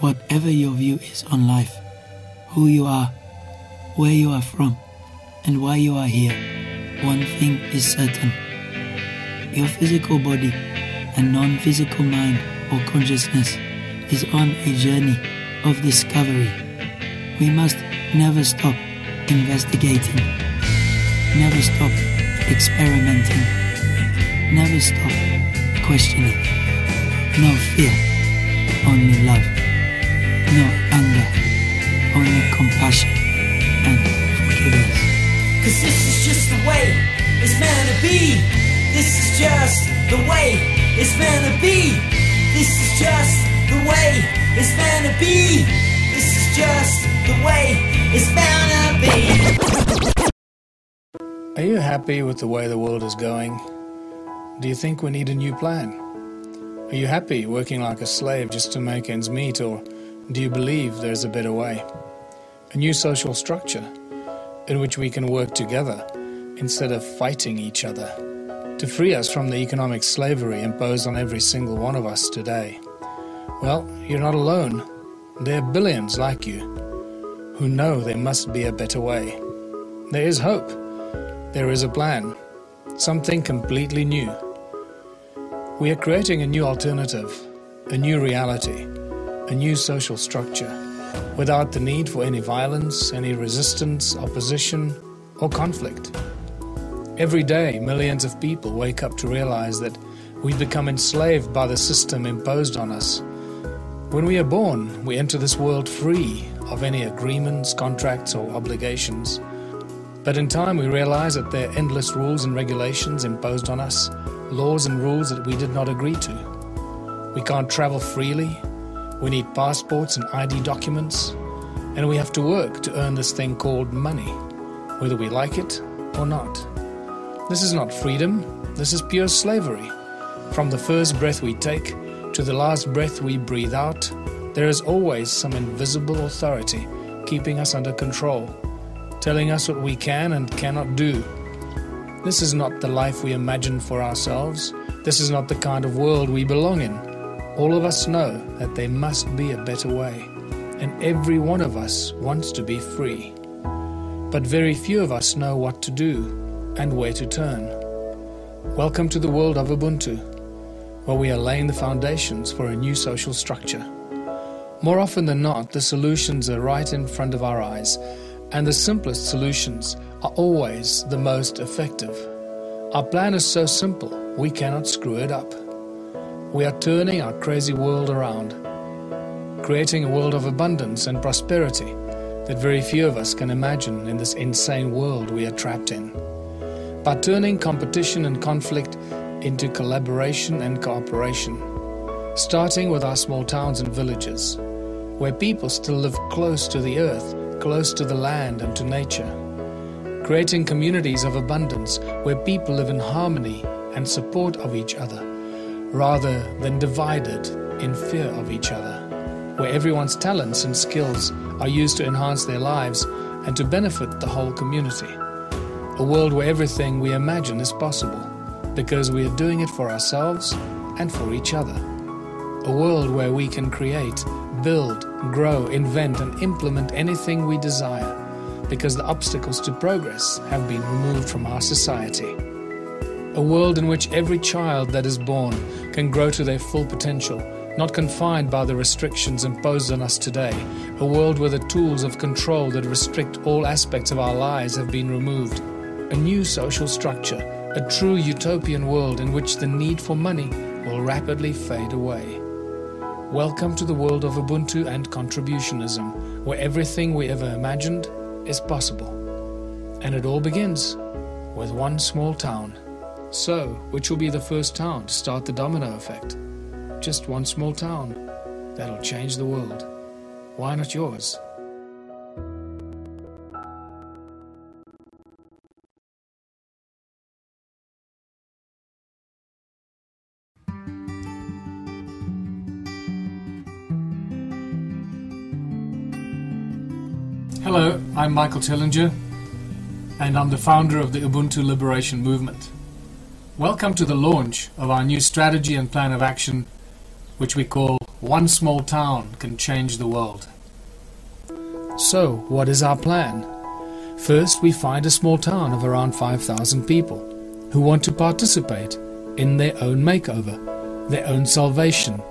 whatever your view is on life, who you are, where you are from, and why you are here, one thing is certain. Your physical body and non physical mind or consciousness is on a journey of discovery. We must never stop investigating, never stop experimenting, never stop questioning. No fear, only love. No anger, only compassion and forgiveness. Cause this is just the way it's meant to be. This is just the way it's meant to be. This is just the way it's meant to be. This is just the way it's meant to be. Are you happy with the way the world is going? Do you think we need a new plan? Are you happy working like a slave just to make ends meet, or do you believe there's a better way? A new social structure in which we can work together instead of fighting each other to free us from the economic slavery imposed on every single one of us today. Well, you're not alone. There are billions like you who know there must be a better way. There is hope. There is a plan. Something completely new. We are creating a new alternative, a new reality, a new social structure, without the need for any violence, any resistance, opposition, or conflict. Every day, millions of people wake up to realize that we become enslaved by the system imposed on us. When we are born, we enter this world free of any agreements, contracts, or obligations. But in time, we realize that there are endless rules and regulations imposed on us laws and rules that we did not agree to. We can't travel freely, we need passports and ID documents, and we have to work to earn this thing called money, whether we like it or not. This is not freedom, this is pure slavery. From the first breath we take to the last breath we breathe out, there is always some invisible authority keeping us under control, telling us what we can and cannot do this is not the life we imagine for ourselves. This is not the kind of world we belong in. All of us know that there must be a better way, and every one of us wants to be free. But very few of us know what to do and where to turn. Welcome to the world of Ubuntu, where we are laying the foundations for a new social structure. More often than not, the solutions are right in front of our eyes, and the simplest solutions are always the most effective. Our plan is so simple, we cannot screw it up. We are turning our crazy world around, creating a world of abundance and prosperity that very few of us can imagine in this insane world we are trapped in. By turning competition and conflict into collaboration and cooperation, starting with our small towns and villages, where people still live close to the earth, close to the land and to nature creating communities of abundance where people live in harmony and support of each other, rather than divided in fear of each other, where everyone's talents and skills are used to enhance their lives and to benefit the whole community. A world where everything we imagine is possible because we are doing it for ourselves and for each other. A world where we can create, build, grow, invent, and implement anything we desire because the obstacles to progress have been removed from our society. A world in which every child that is born can grow to their full potential, not confined by the restrictions imposed on us today. A world where the tools of control that restrict all aspects of our lives have been removed. A new social structure, a true utopian world in which the need for money will rapidly fade away. Welcome to the world of Ubuntu and contributionism, where everything we ever imagined is possible. And it all begins with one small town. So, which will be the first town to start the domino effect? Just one small town that'll change the world. Why not yours? Hello, I'm Michael Tellinger, and I'm the founder of the Ubuntu Liberation Movement. Welcome to the launch of our new strategy and plan of action, which we call one small town can change the world. So, what is our plan? First, we find a small town of around 5,000 people who want to participate in their own makeover, their own salvation,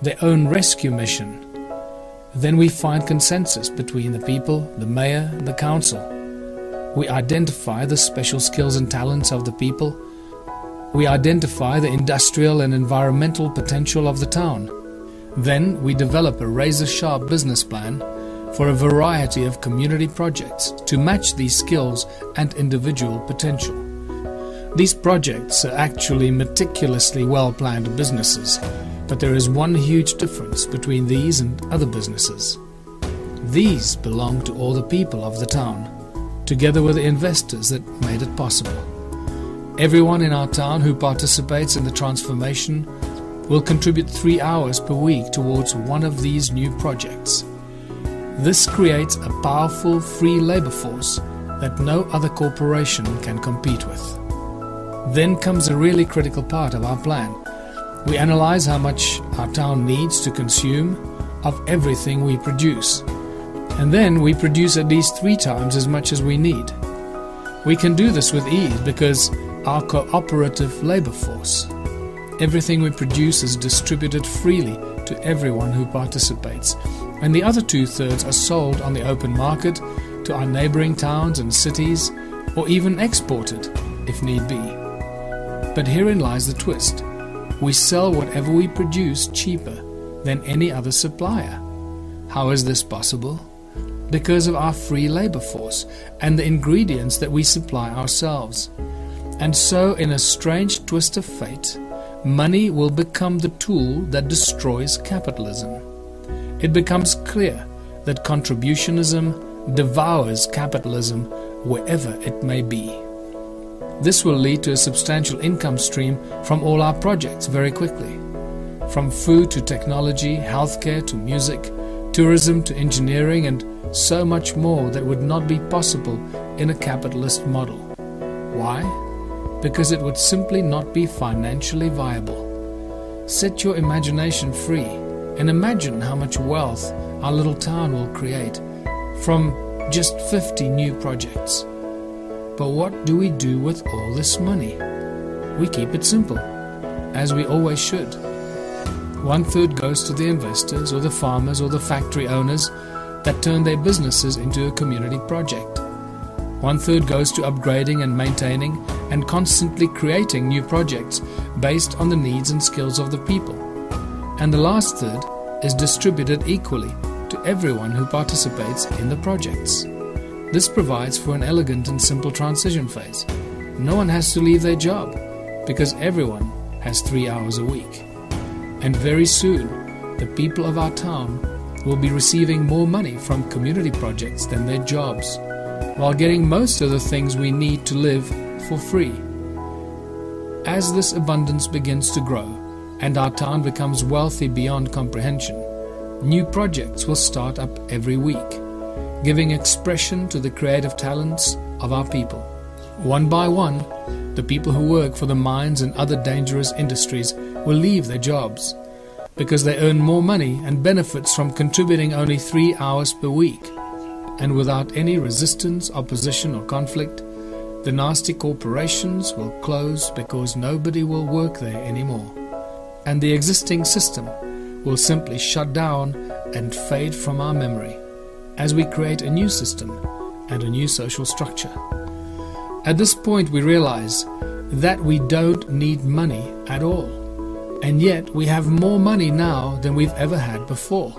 their own rescue mission. Then we find consensus between the people, the mayor, and the council. We identify the special skills and talents of the people. We identify the industrial and environmental potential of the town. Then we develop a razor sharp business plan for a variety of community projects to match these skills and individual potential. These projects are actually meticulously well planned businesses, but there is one huge difference between these and other businesses. These belong to all the people of the town, together with the investors that made it possible. Everyone in our town who participates in the transformation will contribute three hours per week towards one of these new projects. This creates a powerful free labor force that no other corporation can compete with. Then comes a really critical part of our plan. We analyze how much our town needs to consume of everything we produce. And then we produce at least three times as much as we need. We can do this with ease because our cooperative labor force. Everything we produce is distributed freely to everyone who participates and the other two thirds are sold on the open market to our neighboring towns and cities, or even exported if need be. But herein lies the twist we sell whatever we produce cheaper than any other supplier. How is this possible? Because of our free labor force and the ingredients that we supply ourselves. And so, in a strange twist of fate, money will become the tool that destroys capitalism it becomes clear that contributionism devours capitalism wherever it may be. This will lead to a substantial income stream from all our projects very quickly. From food to technology, healthcare to music, tourism to engineering, and so much more that would not be possible in a capitalist model. Why? Because it would simply not be financially viable. Set your imagination free and imagine how much wealth our little town will create from just 50 new projects. But what do we do with all this money? We keep it simple, as we always should. One third goes to the investors or the farmers or the factory owners that turn their businesses into a community project. One third goes to upgrading and maintaining and constantly creating new projects based on the needs and skills of the people and the last third is distributed equally to everyone who participates in the projects. This provides for an elegant and simple transition phase. No one has to leave their job because everyone has three hours a week. And very soon, the people of our town will be receiving more money from community projects than their jobs, while getting most of the things we need to live for free. As this abundance begins to grow, and our town becomes wealthy beyond comprehension, new projects will start up every week, giving expression to the creative talents of our people. One by one, the people who work for the mines and other dangerous industries will leave their jobs because they earn more money and benefits from contributing only three hours per week. And without any resistance, opposition, or conflict, the nasty corporations will close because nobody will work there anymore and the existing system will simply shut down and fade from our memory as we create a new system and a new social structure. At this point, we realize that we don't need money at all, and yet we have more money now than we've ever had before.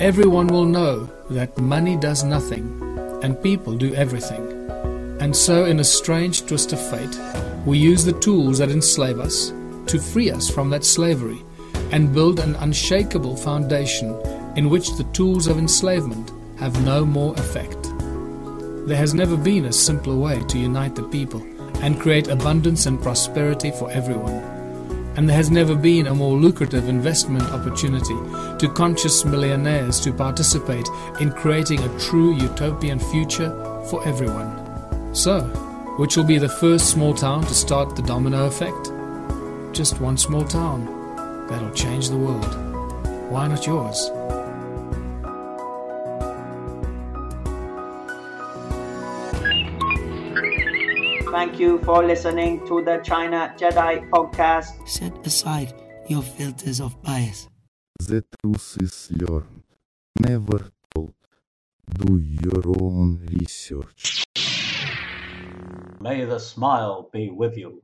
Everyone will know that money does nothing and people do everything. And so, in a strange twist of fate, we use the tools that enslave us to free us from that slavery and build an unshakable foundation in which the tools of enslavement have no more effect. There has never been a simpler way to unite the people and create abundance and prosperity for everyone. And there has never been a more lucrative investment opportunity to conscious millionaires to participate in creating a true utopian future for everyone. So, which will be the first small town to start the domino effect? just one small town that'll change the world. Why not yours? Thank you for listening to the China Jedi podcast. Set aside your filters of bias. The truth is learned, never told. Do your own research. May the smile be with you.